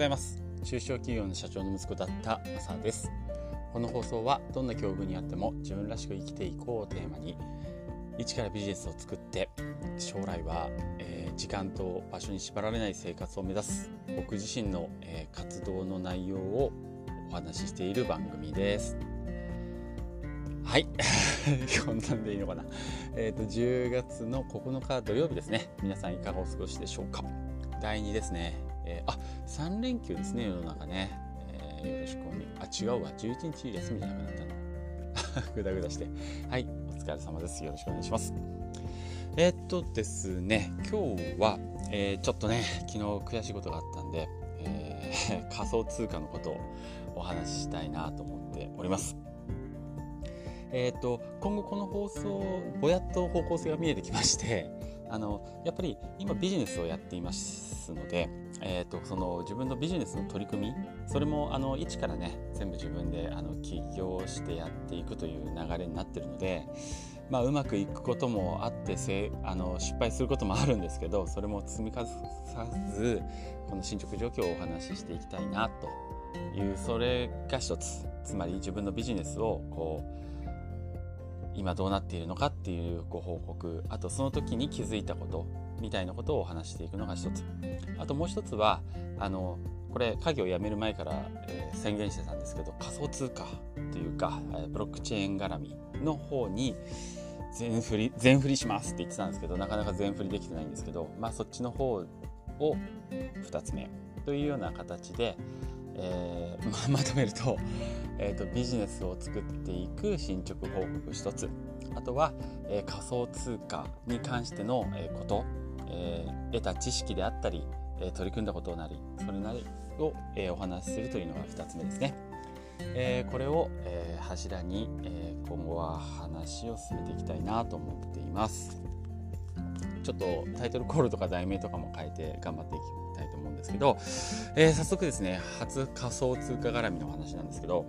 ございます。中小企業の社長の息子だった朝です。この放送はどんな境遇にあっても自分らしく生きていこうをテーマに一からビジネスを作って将来は、えー、時間と場所に縛られない生活を目指す僕自身の、えー、活動の内容をお話ししている番組です。はい。こんなんでいいのかな。えっ、ー、と10月の9日土曜日ですね。皆さんいかがお過ごしでしょうか。第2ですね、えー、あ3連休ですね世の中ね、えー、よろしくお願い。あ違うわ。11日休みじゃなくなったの。ぐだぐだして。はいお疲れ様です。よろしくお願いします。えー、っとですね今日は、えー、ちょっとね昨日悔しいことがあったんで、えー、仮想通貨のことをお話ししたいなと思っております。えーと、今後この放送ぼやっと方向性が見えてきましてあのやっぱり今ビジネスをやっていますので、えーと、その自分のビジネスの取り組みそれもあの一からね全部自分であの起業してやっていくという流れになってるので、まあ、うまくいくこともあってせあの失敗することもあるんですけどそれも積み重さずこの進捗状況をお話ししていきたいなというそれが一つ。つまり自分のビジネスをこう今どうなっているのかっていうご報告あとその時に気づいたことみたいなことをお話していくのが一つ。あともう一つはあのこれ家業を辞める前から、えー、宣言してたんですけど仮想通貨というかえブロックチェーン絡みの方に全振り全振りしますって言ってたんですけどなかなか全振りできてないんですけどまあそっちの方を2つ目というような形で、えー、ま まとめると,、えーと、ビジネスを作っていく進捗報告一つあとは、えー、仮想通貨に関しての、えー、こと、えー、得た知識であったり、え取り組んだことなりそれなりを、えお話しするというのが2つ目ですね。えこれを、え柱に、え今後は話を進めていきたいなと思っています。ちょっとタイトルコールとか題名とかも変えて頑張っていきたいと思うんですけど、えー、早速ですね初仮想通貨絡みの話なんですけど、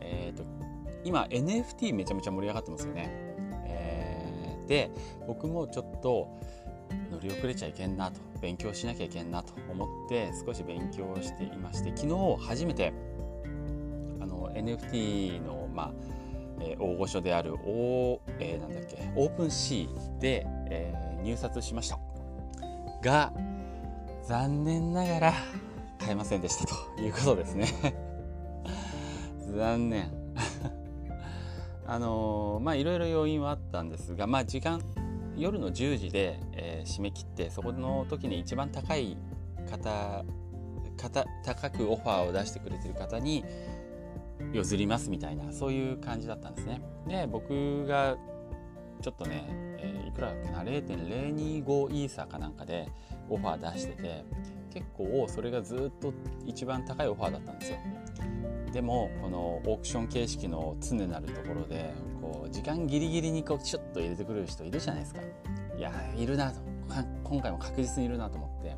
えーと、今 NFT めちゃめちゃ盛り上がってますよね。えー、で僕もちょっと乗り遅れちゃいけんなと勉強しなきゃいけんなと思って少し勉強していまして昨日初めてあの NFT のまあえー、大御所である O、えー、なんだっけオープンシーで、えー、入札しました。が残念ながら買えませんでしたということですね。残念。あのー、まあいろいろ要因はあったんですがまあ時間夜の10時で、えー、締め切ってそこの時に一番高い方方高くオファーを出してくれてる方に譲りますみたいなそういう感じだったんですね。で僕がちょっとね、えー、いくらだっけな？0.025イーサーかなんかでオファー出してて結構それがずっと一番高いオファーだったんですよ。でもこのオークション形式の常なるところでこう時間ギリギリにこうチュッと入れてくる人いるじゃないですか。いやいるなと今回も確実にいるなと思って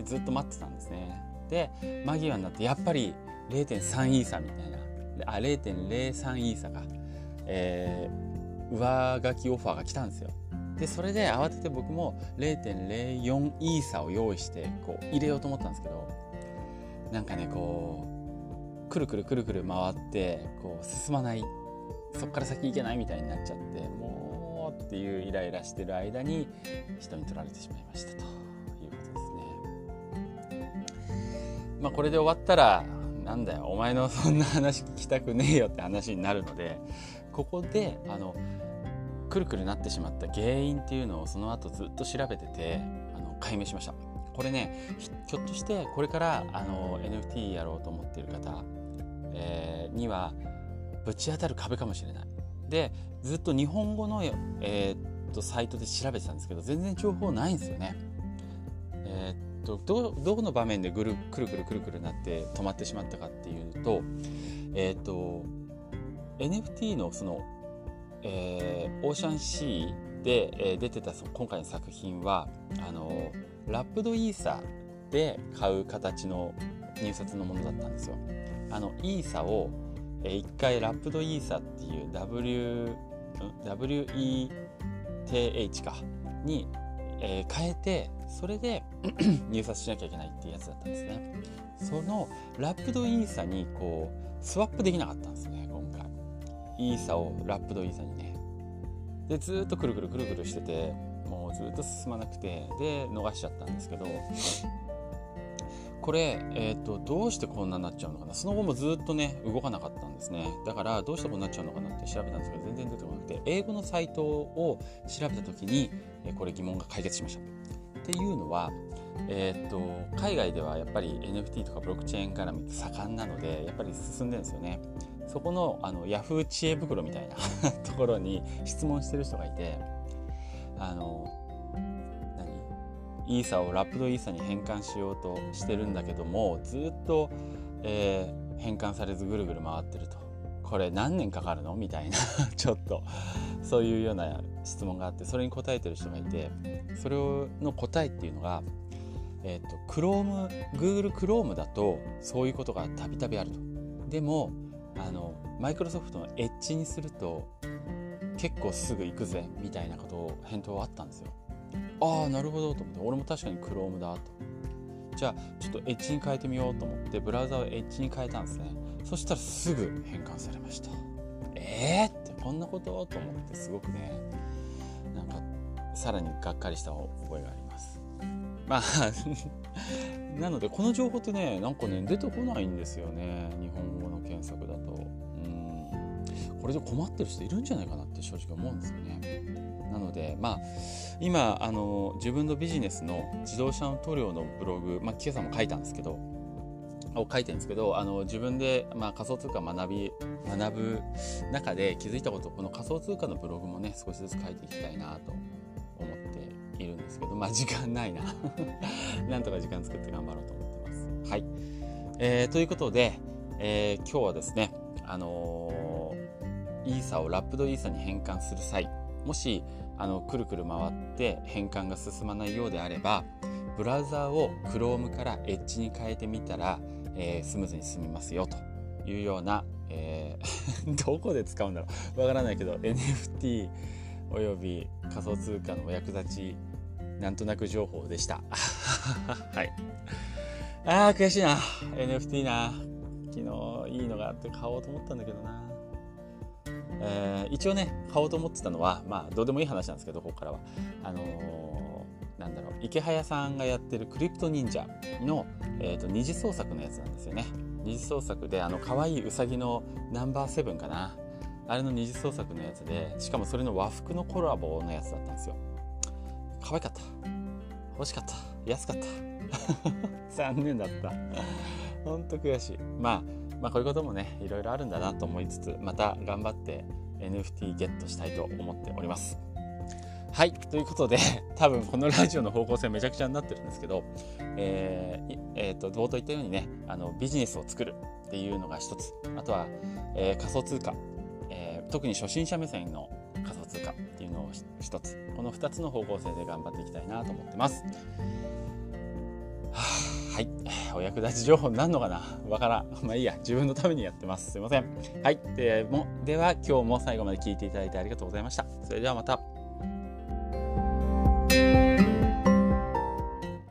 でずっと待ってたんですね。で間際になってやっぱり0.3イーサーみたいなあ0.03イーサーか、えー、上書きオファーが来たんですよでそれで慌てて僕も0.04イーサを用意してこう入れようと思ったんですけどなんかねこうくるくるくるくる回ってこう進まないそこから先行けないみたいになっちゃってもうっていうイライラしてる間に人に取られてしまいましたということですね。まあこれで終わったらなんだよお前の そんな話聞きたくねえよって話になるのでここであのくるくるなってしまった原因っていうのをその後ずっと調べててあの解明しました。これねひょっとしてこれからあの NFT やろうと思っている方、えー、にはぶち当たる壁かもしれない。でずっと日本語の、えー、っとサイトで調べてたんですけど全然情報ないんですよね。えー、とどどこの場面でぐるくるくるくるくるなって止まってしまったかっていうと,、えーと、NFT のその、えー、オーシャンシーで、えー、出てたその今回の作品はあのラップドイーサで買う形の入札のものだったんですよ。あのイーサを、えー、1回ラップドイーサっていう W WETH かにえー、変えてそれで 入札しなきゃいけないっていうやつだったんですね。そのラップドイーサにこうスワップできなかったんですね今回。イーサをラップドイーサにね。でずっとくるくるくるくるしててもうずっと進まなくてで逃しちゃったんですけどこれ、えーと、どうしてこんなになっちゃうのかな？その後もずっとね動かなかったんですね。だからどうしてこうなっちゃうのかなって調べたんですけど全然出てこなくて英語のサイトを調べた時に、えこれ疑問が解決しました。っていうのはえー、っと海外ではやっぱり NFT とかブロックチェーン絡みって盛んなのでやっぱり進んでるんですよね。そこのあのヤフー知恵袋みたいな ところに質問してる人がいてあのイーサをラップドイーサに変換しようとしてるんだけどもずっと、えー、変換されずぐるぐる回ってると。これ何年かかるの？みたいな ちょっと。そういうような質問があってそれに答えてる人がいてそれの答えっていうのがえっ、ー、と Chrome Google Chrome だとそういうことがたびたびあると。でもあのマイクロソフトのエッジにすると結構すぐ行くぜみたいなことを返答はあったんですよ。ああなるほどと思って。俺も確かに Chrome だと。じゃあちょっとエッジに変えてみようと思ってブラウザをエッジに変えたんですね。そしたらすぐ変換されました。えーってこんなこと？と思ってすごくね。なんかさらにがっかりした覚えがあります。まあ なのでこの情報ってねなんかね出てこないんですよね。日本語の検索だと。うん。これで困ってる人いるんじゃないかなって正直思うんですよね。なのでまあ今あの自分のビジネスの自動車の塗料のブログ、まあ、今朝も書いたんですけどを書いてるんですけどあの自分で、まあ、仮想通貨学び学ぶ中で気づいたことこの仮想通貨のブログもね少しずつ書いていきたいなと思っているんですけどまあ時間ないな なんとか時間作って頑張ろうと思ってます。はい、えー、ということで、えー、今日はですねあのー、イーサをラップドイーサに変換する際もしあのくるくる回って変換が進まないようであればブラウザーを Chrome から Edge に変えてみたら、えー、スムーズに進みますよというような、えー どこで使うんだろう。わからないけど NFT および仮想通貨のお役立ちなんとなく情報でした。はい。あー悔しいな。NFT な。昨日いいのがあって買おうと思ったんだけどな。えー、一応ね買おうと思ってたのはまあどうでもいい話なんですけどここからは。あのー、なんだろう池早さんがやってるクリプト忍者の、えーと、二次創作のやつなんですよね。二次創作であの可愛いうさぎのナンバーセブンかな。あれの二次創作のやつでしかもそれの和服のコラボのやつだったんですよ。可愛かった。欲しかった。安かった。残念だった。ほんと悔しい。まあまあ、こういうこともねいろいろあるんだなと思いつつまた頑張って NFT ゲットしたいと思っております。はいということで 多分このラジオの方向性めちゃくちゃになってるんですけど、えーえー、と冒頭言ったようにねあのビジネスを作るっていうのが一つあとは、えー、仮想通貨、えー、特に初心者目線の仮想通貨っていうのを一つこの2つの方向性で頑張っていきたいなと思ってます。はい。お役立ち情報になるのかなわからん。まあいいや。自分のためにやってます。すいません。はい。でもでは、今日も最後まで聞いていただいてありがとうございました。それではまた。